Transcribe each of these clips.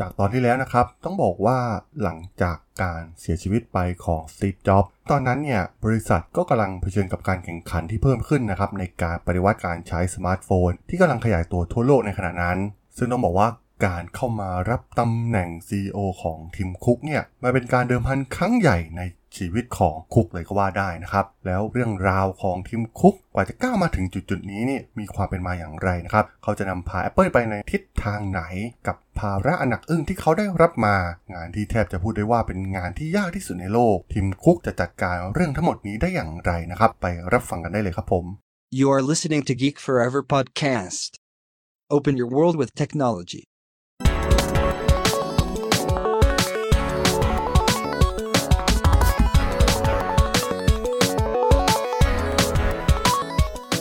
จากตอนที่แล้วนะครับ ต้องบอกว่าหลังจากการเสียชีวิตไปของ Steve Jobs ตอนนั้นเนี่ยบริษัทก็กำลังเผชิญกับการแข่งขันที่เพิ่มขึ้นนะครับในการปฏิวัติการใช้สมาร์ทโฟน ที่กำลังขยายตัวทั่วโลกในขณะนั้น ซึ่งต้องบอกว่าการเข้ามารับตำแหน่ง CEO ของ Tim Cook เนี่ยมาเป็นการเดิมพันครั้งใหญ่ใน ชีวิตของ Cook เลยก็ว่าได้นะครับ แล้วเรื่องราวของ Tim Cook กว่าจะก้าวมาถึงจุดๆนี้นี่มีความเป็นมาอย่างไรนะครับ เขาจะนำพา Apple ไปในทิศทางไหนกับภาระอันหนักอึ้งที่เขาได้รับมา งานที่แทบจะพูดได้ว่าเป็นงานที่ยากที่สุดในโลก ทีมคุกจะจัดการเรื่องทั้งหมดนี้ได้อย่างไรนะครับ ไปรับฟังกันได้เลยครับผม You are listening to Geek Forever podcast. Open your world with technology.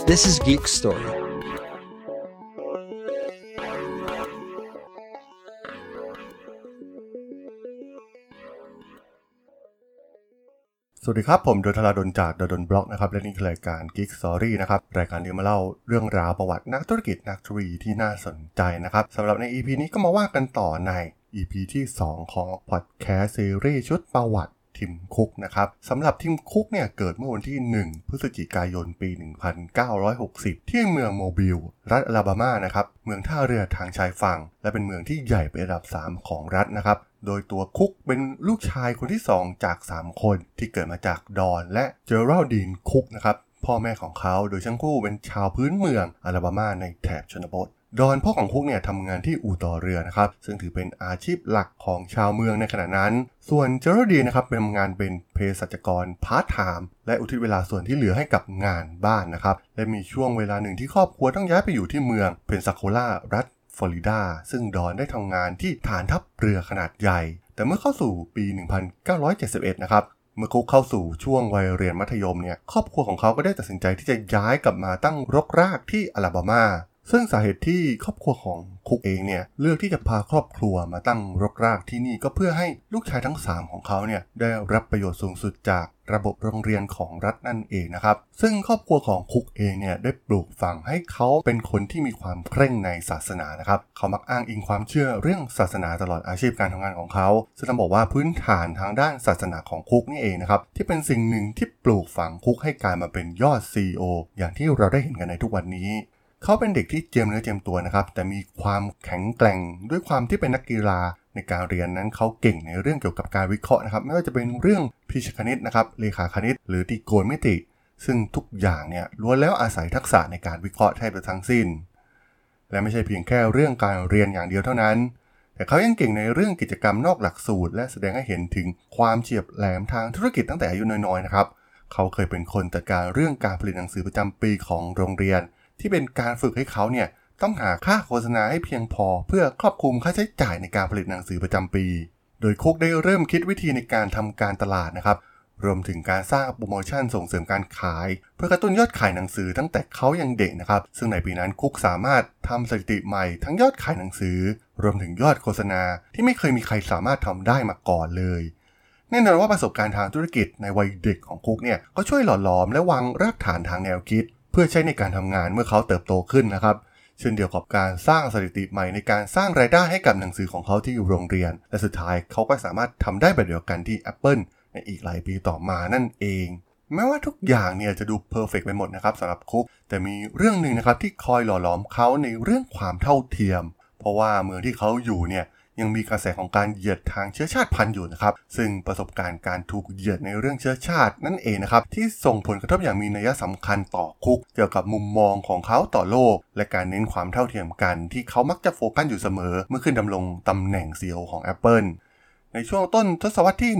This is Geek Story. สวัสดีครับ ผมโดนทลาดนจากโดนบล็อกนะครับและนี่คือรายการ Geek Story นะครับรายการที่มาเล่าเรื่องราวประวัตินักธุรกิจนักธุรกิจที่น่าสนใจนะครับสำหรับใน EP นี้ก็มาว่ากันต่อใน EP ที่ 2 ของ Podcast Series ชุดประวัติ ทิมคุกนะครับสำหรับทิมคุกเนี่ยเกิดเมื่อวันที่ 1 พฤศจิกายนปี 1960 ที่เมืองโมบิล รัฐอลาบามานะครับเมืองท่าเรือทางชายฝั่ง และเป็นเมืองที่ใหญ่เป็นอันดับ 3 ของรัฐนะครับโดยตัวคุกเป็นลูกชายคนที่ 2 จาก 3 คนที่เกิดมาจากดอนและเจอรัลดีนคุกนะครับพ่อแม่ของเขาโดยทั้งคู่เป็นชาวพื้นเมืองอลาบามาในแถบชนบท ดอนพ่อของคุกเนี่ยทำงานที่อู่ต่อเรือนะครับซึ่งถือเป็นอาชีพหลักของชาวเมืองในขณะนั้น ส่วน Geraldine นะครับเป็นทำงานเป็นเภสัชกรพาร์ทไทม์และอุทิศเวลาส่วนที่เหลือให้กับงานบ้านนะครับและมีช่วงเวลาหนึ่งที่ครอบครัวต้องย้ายไปอยู่ที่เมือง Pensacola รัฐฟลอริดาซึ่ง Don ได้ทำงานที่ฐานทัพเรือขนาดใหญ่ แต่เมื่อเข้าสู่ปี 1971 นะครับเมื่อ Cook เข้าสู่ช่วงวัยเรียนมัธยมเนี่ยครอบครัวของเขาก็ได้ตัดสินใจที่จะย้ายกลับมาตั้งรกรากที่อลาบามา ซึ่งสาเหตุที่ครอบครัวของคุกเองเนี่ยเลือกที่จะพาครอบครัวมาตั้งรกรากที่นี่ก็เพื่อให้ลูกชายทั้ง 3 ของเขาเนี่ยได้รับประโยชน์สูงสุดจากระบบโรงเรียนของรัฐนั่นเองนะครับ ซึ่งครอบครัวของคุกเองเนี่ยได้ปลูกฝังให้เขาเป็นคนที่มีความเคร่งในศาสนานะครับ เขามักอ้างอิงความเชื่อเรื่องศาสนาตลอดอาชีพการทำงานของเขา ซึ่งต้องบอกว่าพื้นฐานทางด้านศาสนาของคุกนี่เองนะครับ ที่เป็นสิ่งหนึ่งที่ปลูกฝังคุกให้กลายมาเป็นยอด CEO อย่างที่เราได้เห็นกันในทุกวันนี้ เขาเป็นเด็กที่เจียมเนื้อเจียมตัวนะครับ แต่มีความแข็งแกร่งด้วยความที่เป็นนักกีฬาในการเรียนนั้นเขาเก่งในเรื่องเกี่ยวกับการวิเคราะห์นะครับ ไม่ว่าจะเป็นเรื่องพิชคณิตนะครับเลขาคณิต หรือตีโกณมิติ ซึ่งทุกอย่างเนี่ยล้วนแล้วอาศัยทักษะในการวิเคราะห์แทบจะทั้งสิ้น และไม่ใช่เพียงแค่เรื่องการเรียนอย่างเดียวเท่านั้น แต่เขายังเก่งในเรื่องกิจกรรมนอกหลักสูตร และแสดงให้เห็นถึงความเฉียบแหลมทางธุรกิจตั้งแต่อายุน้อยๆนะครับเขาเคยเป็นคนจัดการเรื่องการผลิตหนังสือประจำปีของโรงเรียน ที่เป็นการฝึกให้เขาเนี่ยต้องหาค่าโฆษณาให้เพียงพอ เพื่อครอบคลุมค่าใช้จ่ายในการผลิตหนังสือประจำปี โดยคุกได้เริ่มคิดวิธีในการทำการตลาดนะครับ รวมถึงการสร้างโปรโมชั่นส่งเสริมการขาย เพื่อกระตุ้นยอดขายหนังสือตั้งแต่เขายังเด็กนะครับ ซึ่งในปีนั้นคุกสามารถทำสถิติใหม่ทั้งยอดขายหนังสือ รวมถึงยอดโฆษณา ที่ไม่เคยมีใครสามารถทำได้มาก่อนเลยแน่นอนว่าประสบการณ์ทางธุรกิจในวัยเด็กของคุกเนี่ยก็ช่วยหล่อหลอมและวางรากฐานทางแนวคิด พื่อใช้ในการทำงานเมื่อเขาเติบโตขึ้นนะครับเช่นเดียวกับการสร้างสถิติใหม่ในการสร้างรายได้ให้กับหนังสือของเขาที่อยู่โรงเรียน และสุดท้ายเขาก็สามารถทำได้แบบเดียวกันที่ Apple ในอีกหลายปีต่อมานั่นเองแม้ว่าทุกอย่างเนี่ยจะดูเพอร์เฟกไปหมดนะครับสำหรับคุก แต่มีเรื่องหนึ่งนะครับที่คอยหล่อหลอมเขาในเรื่องความเท่าเทียม เพราะว่าเมืองที่เขาอยู่เนี่ย ยังมีกระแสของการเหยียดทางเชื้อชาติพันธุ์อยู่นะครับ ซึ่งประสบการณ์การถูกเหยียดในเรื่องเชื้อชาตินั่นเองนะครับ ที่ส่งผลกระทบอย่างมีนัยสำคัญต่อคุก เกี่ยวกับมุมมองของเขาต่อโลก และการเน้นความเท่าเทียมกัน ที่เขามักจะโฟกัสอยู่เสมอ เมื่อขึ้นดำรงตำแหน่ง CEO ของ Apple ในช่วงต้นทศวรรษที่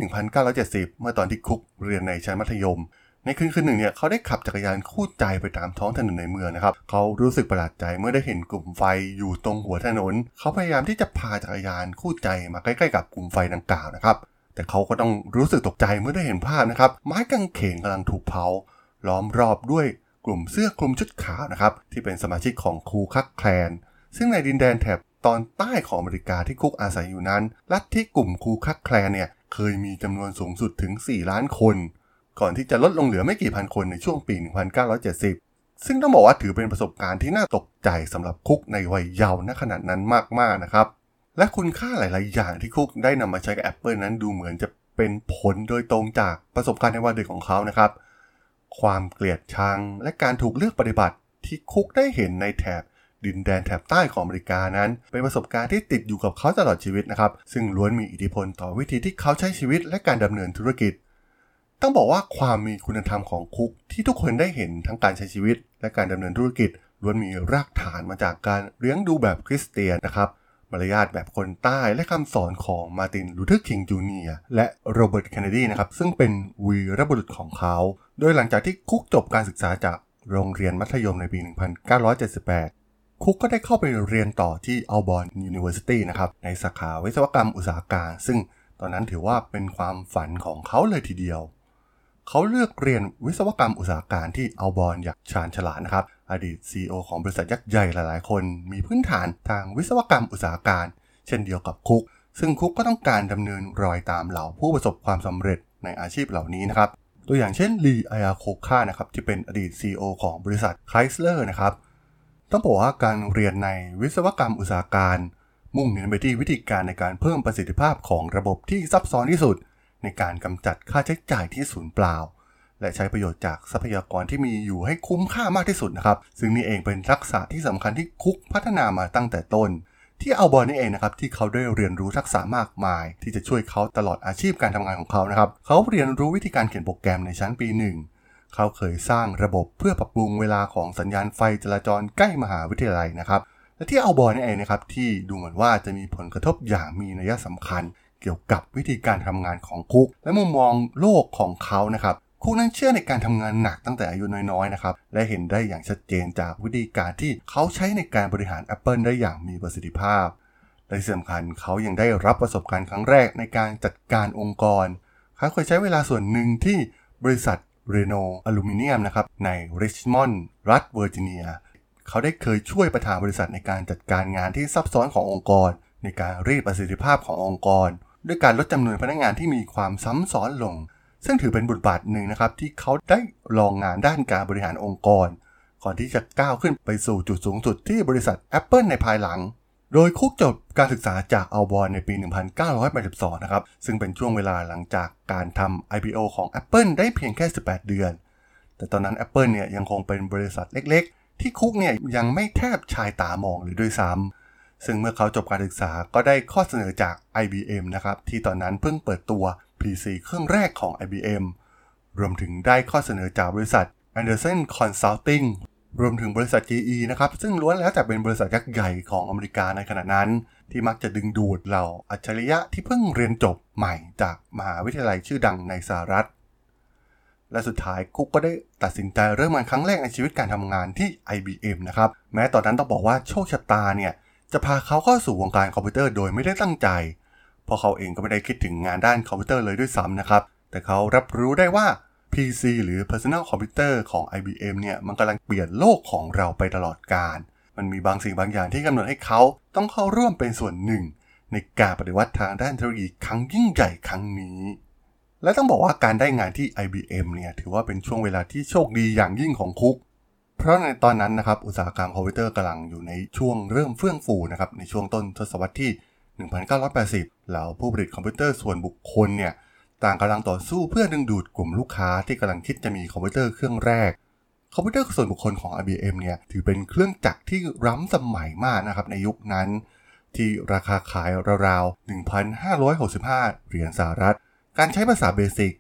1970 เมื่อตอนที่คุกเรียนในชั้นมัธยม ในคืนคืนหนึ่งเนี่ยเขาได้ขับจักรยานคู่ใจไปตามท้องถนนในเมืองนะครับเขารู้สึกประหลาดใจเมื่อได้เห็นกลุ่มไฟอยู่ตรงหัวถนน เขาพยายามที่จะพาจักรยานคู่ใจมาใกล้ๆกับกลุ่มไฟดังกล่าวนะครับแต่เขาก็ต้องรู้สึกตกใจเมื่อได้เห็นภาพนะครับไม้กางเขนกำลังถูกเผาล้อมรอบด้วยกลุ่มเสื้อคลุมชุดขาวนะครับที่เป็นสมาชิกของคูคักแคลน ซึ่งในดินแดนแถบตอนใต้ของอเมริกาที่คุกอาศัยอยู่นั้น ลัทธิกลุ่มคูคักแคลนเนี่ยเคยมีจำนวนสูงสุดถึง 4 ล้านคน ก่อนที่จะลดลงเหลือไม่กี่พันคนในช่วงปี 1970 ซึ่งต้องบอกว่าถือเป็นประสบการณ์ที่น่าตกใจสำหรับคุกในวัยเยาว์ณขณะนั้นมากๆนะครับ และคุณค่าหลาย ๆ อย่างที่คุกได้นำมาใช้กับ Apple นั้นดูเหมือนจะเป็นผลโดยตรงจากประสบการณ์ในวันเด็กของเขานะครับ ความเกลียดชังและการถูกเลือกปฏิบัติที่คุกได้เห็นในแถบดินแดนแถบใต้ของอเมริกานั้น เป็นประสบการณ์ที่ติดอยู่กับเขาตลอดชีวิตนะครับ ซึ่งล้วนมีอิทธิพลต่อวิธีที่เขาใช้ชีวิตและการดำเนินธุรกิจ ต้องบอกว่าความมีคุณธรรมของ Cook ที่ทุกคนได้เห็นทั้งการใช้ชีวิต และการดำเนินธุรกิจล้วนมีรากฐานมาจากการเลี้ยงดูแบบคริสเตียนนะครับมารยาทแบบคนใต้และคำสอนของ Martin Luther King Jr.และ Robert Kennedy นะครับซึ่งเป็นวีรบุรุษของเขา โดยหลังจากที่ Cook จบการศึกษาจากโรงเรียนมัธยมในปี 1978 Cook ก็ได้เข้าไปเรียนต่อที่ Auburn University นะครับในสาขาวิศวกรรมอุตสาหการ ซึ่งตอนนั้นถือว่าเป็นความฝันของเขาเลยทีเดียว เขาเลือกเรียนวิศวกรรมอุตสาหการที่อัลบอนอย่างชาญฉลาดนะครับ อดีต CEO ของบริษัทยักษ์ใหญ่หลายๆ คน มีพื้นฐานทางวิศวกรรมอุตสาหการ เช่นเดียวกับ Cook ซึ่ง Cook ก็ต้องการดำเนินรอยตามเหล่าผู้ประสบความสำเร็จในอาชีพเหล่านี้นะครับ ตัวอย่างเช่น Lee Iacocca นะครับที่เป็นอดีต CEO ของบริษัท Chrysler นะครับต้องบอกว่าการเรียนในวิศวกรรมอุตสาหการ มุ่งเน้นไปที่วิธีการในการเพิ่มประสิทธิภาพของระบบที่ซับซ้อนที่สุด ในการกำจัดค่าใช้จ่ายที่สูญเปล่า และใช้ประโยชน์จากทรัพยากรที่มีอยู่ให้คุ้มค่ามากที่สุดนะครับ ซึ่งนี่เองเป็นทักษะที่สำคัญที่คุกพัฒนามาตั้งแต่ต้น ที่เอาบอลนี่เองนะครับที่เขาได้เรียนรู้ทักษะมากมาย ที่จะช่วยเขาตลอดอาชีพการทำงานของเขานะครับ เขาเรียนรู้วิธีการเขียนโปรแกรมในชั้นปีหนึ่งเขาเคยสร้างระบบเพื่อปรับปรุงเวลาของสัญญาณไฟจราจรใกล้มหาวิทยาลัยนะครับและที่เอาบอลนี่เองนะครับที่ดูเหมือนว่าจะมีผลกระทบอย่างมีนัยสำคัญ เกี่ยวกับวิธีการทำงานของคุก และมุมมองโลกของเขานะครับคุกนั้นเชื่อในการทำงานหนักตั้งแต่อายุน้อยๆนะครับและเห็นได้อย่างชัดเจนจากวิธีการที่เขาใช้ในการบริหาร Apple ได้อย่างมีประสิทธิภาพและที่สำคัญเขายังได้รับประสบการณ์ครั้งแรกในการจัดการองค์กรเขาเคยใช้เวลาส่วนหนึ่งที่บริษัทเรโนอลูมิเนียมนะครับในริชมอนด์รัฐเวอร์จิเนียเขาได้เคยช่วยประธานบริษัทในการจัดการงานที่ซับซ้อนขององค์กร ในการรีดประสิทธิภาพขององค์กร ด้วยการลดจำนวนพนักงานที่มีความซ้ำซ้อนลง ซึ่งถือเป็นบทบาทหนึ่งนะครับ ที่เขาได้ลองงานด้านการบริหารองค์กร ก่อนที่จะก้าวขึ้นไปสู่จุดสูงสุดที่บริษัท Apple ในภายหลัง โดยคุกจบการศึกษาจากอัลบอนในปี 1982 นะครับ ซึ่งเป็นช่วงเวลาหลังจากการทำ IPO ของ Apple ได้เพียงแค่ 18 เดือน แต่ตอนนั้น Apple เนี่ยยังคงเป็นบริษัทเล็ก ๆ ที่คุกเนี่ยยังไม่แทบชายตามองเลยด้วยซ้ำ ซึ่งเมื่อเขาจบการศึกษาก็ได้ข้อเสนอจาก IBM นะครับ ที่ตอนนั้นเพิ่งเปิดตัว PC เครื่องแรกของ IBM รวมถึงได้ข้อเสนอจากบริษัท Anderson Consulting รวมถึงบริษัท GE นะครับ ซึ่งล้วนแล้วแต่เป็นบริษัทยักษ์ใหญ่ของอเมริกาในขณะนั้น ที่มักจะดึงดูดเหล่าอัจฉริยะที่เพิ่งเรียนจบใหม่จากมหาวิทยาลัยชื่อดังในสหรัฐ และสุดท้ายคุกก็ได้ตัดสินใจเริ่มงานครั้งแรกในชีวิตการทำงานที่ IBM นะครับ แม้ตอนนั้นต้องบอกว่าโชคชะตาเนี่ย จะพาเขาเข้าสู่วงการคอมพิวเตอร์โดยไม่ได้ตั้งใจ เพราะเขาเองก็ไม่ได้คิดถึงงานด้านคอมพิวเตอร์เลยด้วยซ้ำนะครับ แต่เขารับรู้ได้ว่า PC หรือ Personal Computer ของ IBM เนี่ยมันกำลังเปลี่ยนโลกของเราไปตลอดกาล มันมีบางสิ่งบางอย่างที่กำหนดให้เขาต้องเข้าร่วมเป็นส่วนหนึ่ง ในการปฏิวัติทางด้านเทคโนโลยีครั้งยิ่งใหญ่ครั้งนี้ และต้องบอกว่าการได้งานที่ IBM เนี่ยถือว่าเป็นช่วงเวลาที่โชคดีอย่างยิ่งของ Cook เพราะในตอนนั้นนะครับอุตสาหกรรมคอมพิวเตอร์กำลังอยู่ในช่วงเริ่มเฟื่องฟูนะครับในช่วงต้นทศวรรษที่ 1980 แล้วผู้ผลิตคอมพิวเตอร์ส่วนบุคคลเนี่ยต่างกำลังต่อสู้เพื่อดึงดูดกลุ่มลูกค้าที่กำลังคิดจะมีคอมพิวเตอร์เครื่องแรก คอมพิวเตอร์ส่วนบุคคลของ IBM เนี่ยถือเป็นเครื่องจักรที่ล้ำสมัยมากนะครับในยุคนั้น ที่ราคาขายราวๆ 1,565 เหรียญสหรัฐ การใช้ภาษา BASIC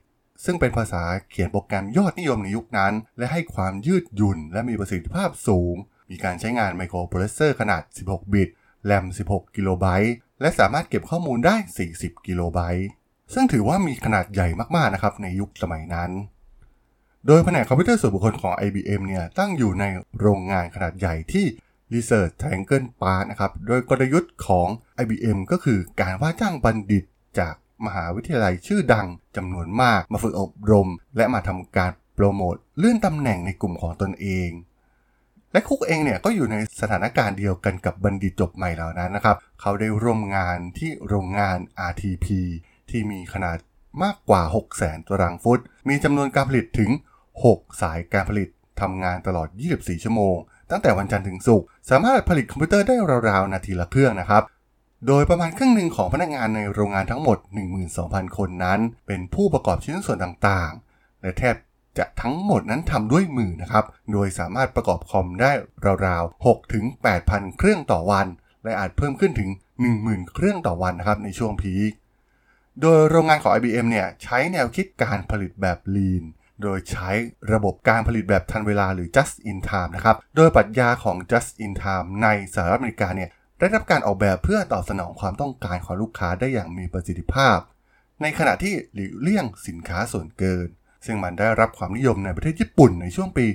ซึ่งเป็นภาษาเขียนโปรแกรมยอดนิยมในยุคนั้น และให้ความยืดหยุ่นและมีประสิทธิภาพสูง มีการใช้งานไมโครโปรเซสเซอร์ขนาด 16 บิต แรม 16 กิโลไบต์ และสามารถเก็บข้อมูลได้ 40 กิโลไบต์ ซึ่งถือว่ามีขนาดใหญ่มากๆนะครับในยุคสมัยนั้น โดยแผนกคอมพิวเตอร์ส่วนบุคคลของ IBM เนี่ยตั้งอยู่ในโรงงานขนาดใหญ่ที่ Research Triangle Park นะครับ โดยกลยุทธ์ของ IBM ก็คือการว่าจ้างบัณฑิตจาก มหาวิทยาลัยชื่อดังจำนวนมากมาฝึกอบรม และมาทำการโปรโมทเลื่อนตำแหน่งในกลุ่มของตนเองและคุกเองเนี่ยก็อยู่ในสถานการณ์เดียวกันกับบัณฑิตจบใหม่เหล่านั้นนะครับ เขาได้ร่วมงานที่โรงงาน RTP ที่มีขนาดมากกว่า 600,000ตารางฟุต มีจำนวนการผลิตถึง 6 สายการผลิตทำงานตลอด 24 ชั่วโมง ตั้งแต่วันจันทร์ถึงศุกร์สามารถผลิตคอมพิวเตอร์ได้ราวๆ นาทีละเครื่องนะครับ โดยประมาณครึ่งหนึ่งของพนักงานในโรงงานทั้งหมด 12,000 คนนั้น เป็นผู้ประกอบชิ้นส่วนต่างๆ และแทบจะทั้งหมดนั้นทำด้วยมือนะครับ โดยสามารถประกอบคอมได้ราวๆ 6 ถึง 8,000 เครื่องต่อวัน และอาจเพิ่มขึ้นถึง 10,000 เครื่องต่อวันนะครับในช่วงพีค โดยโรงงานของ IBM เนี่ยใช้แนวคิดการผลิตแบบ Lean โดยใช้ระบบการผลิตแบบทันเวลาหรือ just in time นะครับ โดยปรัชญาของ just in time ในสหรัฐอเมริกาเนี่ย ได้รับการออกแบบเพื่อตอบสนองความต้องการของลูกค้าได้อย่างมีประสิทธิภาพ ในขณะที่หลีกเลี่ยงสินค้าส่วนเกิน ซึ่งมันได้รับความนิยมในประเทศญี่ปุ่นในช่วงปี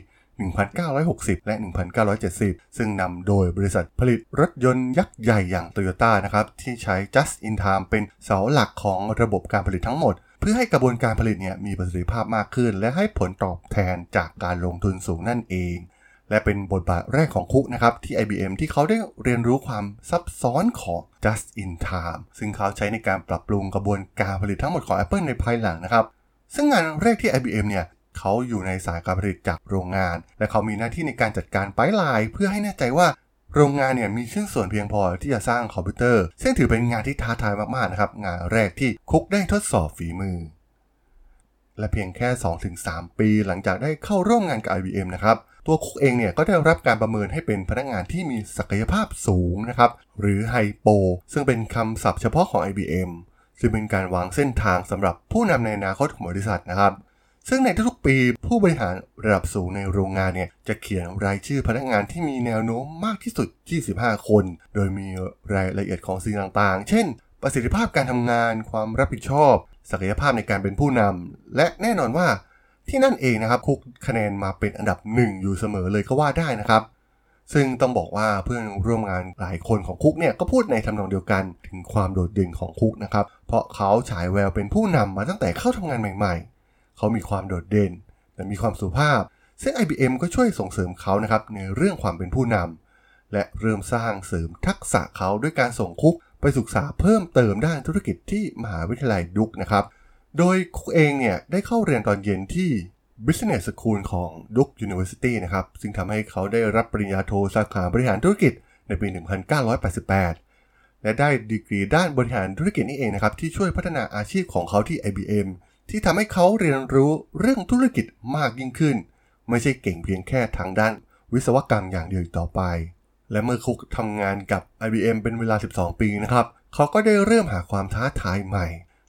1960 และ 1970 ซึ่งนำโดยบริษัทผลิตรถยนต์ยักษ์ใหญ่อย่างโตโยต้านะครับ ที่ใช้ just in time เป็นเสาหลักของระบบการผลิตทั้งหมด เพื่อให้กระบวนการผลิตเนี่ยมีประสิทธิภาพมากขึ้น และให้ผลตอบแทนจากการลงทุนสูงนั่นเอง และเป็นบทบาทแรกของคุกนะครับที่ IBM ที่เขาได้เรียนรู้ความซับซ้อนของ just in time ซึ่งเขาใช้ในการปรับปรุงกระบวนการผลิตทั้งหมดของ Apple ในภายหลังนะครับ ซึ่งงานแรกที่ IBM เนี่ยเขาอยู่ในสายการผลิตจากโรงงาน และเขามีหน้าที่ในการจัดการไปไลน์เพื่อให้แน่ใจว่าโรงงานเนี่ยมีชิ้นส่วนเพียงพอที่จะสร้างคอมพิวเตอร์ ซึ่งถือเป็นงานที่ท้าทายมากๆนะครับงานแรกที่คุกได้ทดสอบฝีมือ และเพียงแค่ 2-3 ปีหลังจากได้เข้าร่วมงานกับ IBM นะครับ ตัวคุกเองเนี่ยก็ได้รับการประเมินให้เป็นพนักงานที่มีศักยภาพสูงนะครับ หรือไฮโป ซึ่งเป็นคำศัพท์เฉพาะของ IBM ซึ่งเป็นการวางเส้นทางสำหรับผู้นำในอนาคตของบริษัทนะครับ ซึ่งในทุกๆปีผู้บริหารระดับสูงในโรงงานเนี่ยจะเขียนรายชื่อพนักงานที่มีแนวโน้มมากที่สุด 25 คน โดยมีรายละเอียดของสิ่งต่างๆ เช่น ประสิทธิภาพการทำงาน ความรับผิดชอบ ศักยภาพในการเป็นผู้นำและแน่นอนว่า ที่นั่นเองนะครับคุกคะแนนมาเป็นอันดับหนึ่งอยู่เสมอเลยก็ว่าได้นะครับ ซึ่งต้องบอกว่าเพื่อนร่วมงานหลายคนของคุกเนี่ยก็พูดในทำนองเดียวกันถึงความโดดเด่นของคุกนะครับ เพราะเขาฉายแววเป็นผู้นำมาตั้งแต่เข้าทำงานใหม่ๆ เขามีความโดดเด่น และมีความสุภาพ ซึ่ง IBM ก็ช่วยส่งเสริมเขานะครับในเรื่องความเป็นผู้นำและเริ่มสร้างเสริมทักษะเขาด้วยการส่งคุกไปศึกษาเพิ่มเติมด้านธุรกิจที่มหาวิทยาลัยดุกนะครับ โดยคุกเองเนี่ยได้เข้าเรียนตอนเย็นที่ Business School ของ Duke University นะครับ ซึ่งทำให้เขาได้รับปริญญาโทสาขาบริหารธุรกิจในปี 1988 และได้ดีกรีด้านบริหารธุรกิจนี่เองนะครับ ที่ช่วยพัฒนาอาชีพของเขาที่ IBM ที่ทำให้เขาเรียนรู้เรื่องธุรกิจมากยิ่งขึ้น ไม่ใช่เก่งเพียงแค่ทางด้านวิศวกรรมอย่างเดียวต่อไป และเมื่อคุกทำงานกับ IBM เป็นเวลา 12 ปีนะครับ เขาก็ได้เริ่มหาความท้าทายใหม่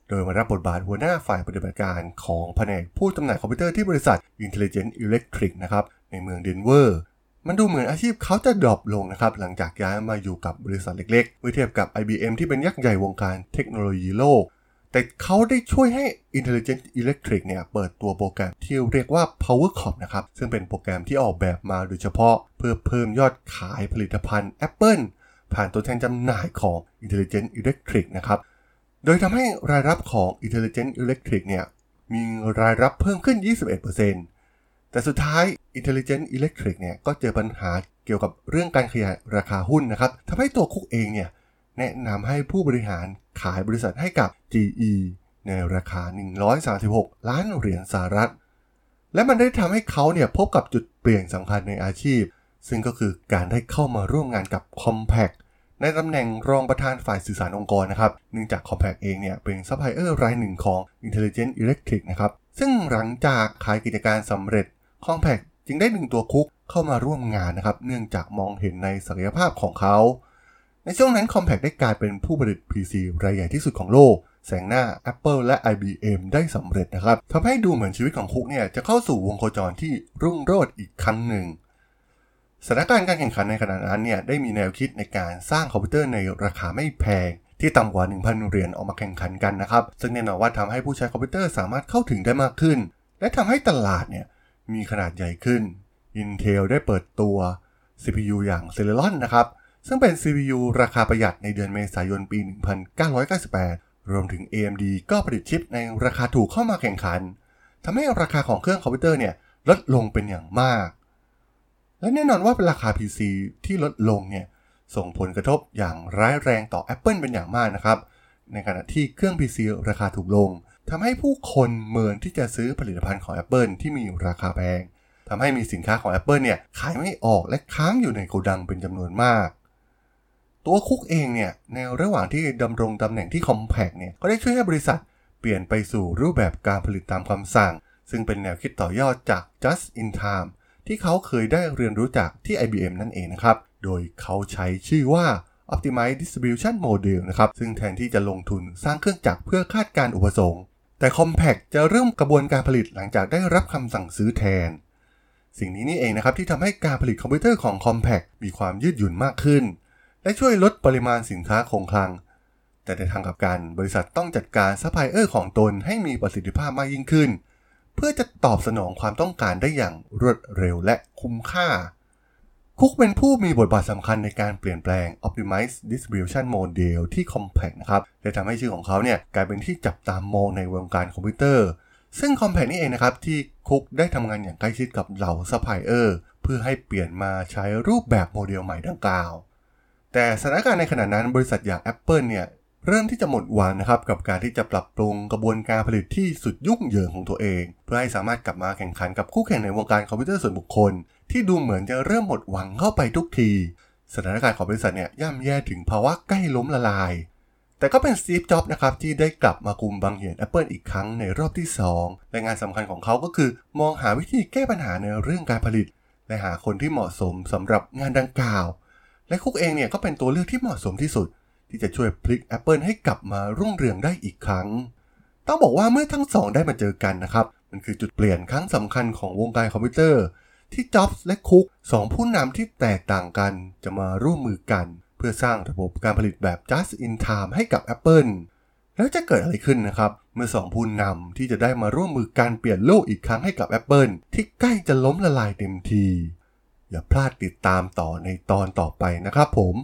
โดยมารับบทบาทหัวหน้าฝ่ายปฏิบัติการของแผนกผู้จำหน่ายคอมพิวเตอร์ที่บริษัท Intelligent Electric นะครับ ในเมืองเดนเวอร์ มันดูเหมือนอาชีพเขาจะ drop ลงนะครับ หลังจากย้ายมาอยู่กับบริษัทเล็กๆ เมื่อเทียบกับ IBM ที่เป็นยักษ์ใหญ่วงการเทคโนโลยีโลก แต่เขาได้ช่วยให้ Intelligent Electric เนี่ยเปิดตัวโปรแกรมที่เรียกว่า PowerCop นะครับ ซึ่งเป็นโปรแกรมที่ออกแบบมาโดยเฉพาะ เพื่อเพิ่มยอดขายผลิตภัณฑ์ Apple ผ่านตัวแทนจำหน่ายของ Intelligent Electric นะครับ โดยทำให้รายรับของ Intelligent Electric เนี่ยมีรายรับเพิ่มขึ้น 21%แต่สุดท้าย Intelligent Electric เนี่ยก็เจอปัญหาเกี่ยวกับเรื่องการขยายราคาหุ้นนะครับทำให้ตัวคุกเองเนี่ยแนะนำให้ผู้บริหารขายบริษัทให้กับ GE ในราคา 136 ล้านเหรียญสหรัฐ และมันได้ทำให้เขาเนี่ยพบกับจุดเปลี่ยนสำคัญในอาชีพ ซึ่งก็คือการได้เข้ามาร่วมงานกับ Compaq ในตำแหน่งรองประธานฝ่ายสื่อสารองค์กรนะครับ เนื่องจาก Compaq เองเนี่ยเป็นซัพพลายเออร์รายหนึ่งของ Intelligent Electric นะครับ ซึ่งหลังจากขายกิจการสำเร็จ Compaq จึงได้ดึงตัวคุกเข้ามาร่วมงานนะครับ เนื่องจากมองเห็นในศักยภาพของเขา ในช่วงนั้น Compaq ได้กลายเป็นผู้ผลิต PC รายใหญ่ที่สุดของโลก แซงหน้า Apple และ IBM ได้สำเร็จนะครับทำให้ดูเหมือนชีวิตของคุกเนี่ยจะเข้าสู่วงโคจรที่รุ่งโรจน์อีกครั้งหนึ่ง สถานการณ์การแข่งขันในขณะนั้นเนี่ยได้มีแนวคิดในการสร้างคอมพิวเตอร์ในราคาไม่แพงที่ต่ำกว่า 1,000 เหรียญออกมาแข่งขันกันนะครับ ซึ่งแน่นอนว่าทำให้ผู้ใช้คอมพิวเตอร์สามารถเข้าถึงได้มากขึ้น และทำให้ตลาดเนี่ยมีขนาดใหญ่ขึ้น Intel ได้เปิดตัว CPU อย่าง Celeron นะครับ ซึ่งเป็น CPU ราคาประหยัดในเดือนเมษายนปี 1998 รวมถึง AMD ก็ผลิตชิปในราคาถูกเข้ามาแข่งขันทำให้ราคาของเครื่องคอมพิวเตอร์เนี่ยลดลงเป็นอย่างมาก และแน่นอนว่าเป็นราคา PC ที่ลดลงเนี่ยส่งผลกระทบอย่างร้ายแรงต่อ Apple เป็นอย่างมากนะครับ ในขณะที่เครื่อง PC ราคาถูกลงทำให้ผู้คนเมินที่จะซื้อผลิตภัณฑ์ของ Apple ที่มีราคาแพงทำให้มีสินค้าของ Apple เนี่ยขายไม่ออกและค้างอยู่ในโกดังเป็นจำนวนมาก ตัวคุกเองเนี่ยในระหว่างที่ดำรงตำแหน่งที่ Compact เนี่ยก็ได้ช่วยให้บริษัทเปลี่ยนไปสู่รูปแบบการผลิตตามคำสั่ง ซึ่งเป็นแนวคิดต่อยอดจาก Just in Time ที่เขาเคยได้เรียนรู้จากที่ IBM นั่นเองนะครับ โดยเขาใช้ชื่อว่า Optimize Distribution Model นะครับ ซึ่งแทนที่จะลงทุนสร้างเครื่องจักรเพื่อคาดการอุปสงค์ แต่ Compact จะเริ่มกระบวนการผลิตหลังจากได้รับคำสั่งซื้อแทน สิ่งนี้นี่เองนะครับที่ทำให้การผลิตคอมพิวเตอร์ของ Compact มีความยืดหยุ่นมากขึ้น และช่วยลดปริมาณสินค้าคงคลัง แต่ในทางกลับกันบริษัทต้องจัดการซัพพลายเออร์ของตนให้มีประสิทธิภาพมากยิ่งขึ้น เพื่อจะตอบสนองความต้องการได้อย่างรวดเร็วและคุ้มค่า คุกเป็นผู้มีบทบาทสำคัญในการเปลี่ยนแปลง Optimize Distribution Model ที่ Compact นะครับและทำให้ชื่อของเขาเนี่ยกลายเป็นที่จับตามองในวงการคอมพิวเตอร์ ซึ่ง Compaq นี่เองนะครับที่คุกได้ทำงานอย่างใกล้ชิดกับเหล่าซัพพลายเออร์เพื่อให้เปลี่ยนมาใช้รูปแบบโมเดลใหม่ดังกล่าว แต่สถานการณ์ในขณะนั้นบริษัทอย่าง Apple เนี่ย เริ่มที่จะหมดหวังนะครับกับการที่จะปรับปรุงกระบวนการผลิตที่สุดยุ่งเหยิงของตัวเอง เพื่อให้สามารถกลับมาแข่งขันกับคู่แข่งในวงการคอมพิวเตอร์ส่วนบุคคล ที่ดูเหมือนจะเริ่มหมดหวังเข้าไปทุกที สถานการณ์ของบริษัทเนี่ยย่ำแย่ถึงภาวะใกล้ล้มละลาย แต่ก็เป็นสตีฟจ็อบนะครับที่ได้กลับมาคุมบางเหียน Apple อีกครั้งในรอบที่2และงานสำคัญของเขาก็คือ มองหาวิธีแก้ปัญหาในเรื่องการผลิต และหาคนที่เหมาะสมสำหรับงานดังกล่าว และคุกเองเนี่ยก็เป็นตัวเลือกที่เหมาะสมที่สุด ที่จะช่วยพลิก Apple ให้กลับมารุ่งเรืองได้อีกครั้ง ต้องบอกว่าเมื่อทั้งสองได้มาเจอกันนะครับ มันคือจุดเปลี่ยนครั้งสำคัญของวงการคอมพิวเตอร์ ที่จ็อบส์และคุกสองผู้นำที่แตกต่างกันจะมาร่วมมือกัน เพื่อสร้างระบบการผลิตแบบ just in time ให้กับ Apple แล้วจะเกิดอะไรขึ้นนะครับ เมื่อสองผู้นำที่จะได้มาร่วมมือการเปลี่ยนโลกอีกครั้งให้กับ Apple ที่ใกล้จะล้มละลายเต็มที อย่าพลาดติดตามต่อในตอนต่อไปนะครับผม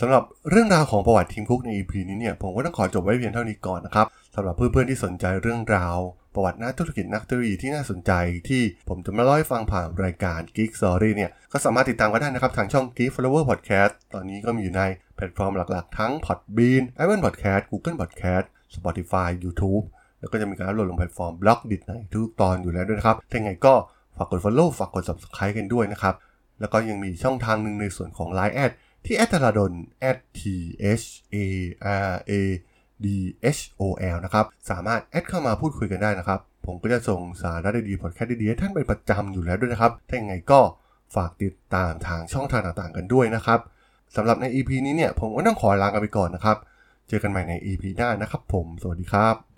สำหรับเรื่องราวของประวัติทีมคุกใน EP นี้เนี่ยผมก็ต้องขอจบไว้เพียงเท่านี้ก่อนนะครับสำหรับเพื่อนๆที่สนใจเรื่องราว ประวัตินักธุรกิจนักธุรกิจที่น่าสนใจ ที่ผมจะมาเล่าให้ฟังผ่านรายการ Geek Story เนี่ยก็สามารถติดตามกันได้นะครับทางช่อง Geek Forever Podcast ตอนนี้ก็มีอยู่ในแพลตฟอร์มหลักๆ ทั้ง Podbean Apple Podcast Google Podcast Spotify YouTube แล้วก็จะมีการอัปโหลดลงแพลตฟอร์ม Blockdit ในทุกตอนอยู่แล้วด้วยนะครับถ้าไงก็ฝากกด follow ฝากกด subscribe กันด้วยนะครับแล้วก็ยังมีช่องทางหนึ่งในส่วนของ Line ที่แอดธราดล t h a r a d h o l นะครับ สามารถแอดเข้ามาพูดคุยกันได้นะครับ ผมก็จะส่งสาระดีๆพอดแคสต์ดีๆท่านเป็นประจำอยู่แล้วด้วยนะครับ ถ้าอย่างไงก็ฝากติดตามทางช่องทางต่างๆกันด้วยนะครับสำหรับใน EP นี้เนี่ยผมก็ต้องขอลากันไปก่อนนะครับ เจอกันใหม่ใน EP หน้านะครับผม สวัสดีครับ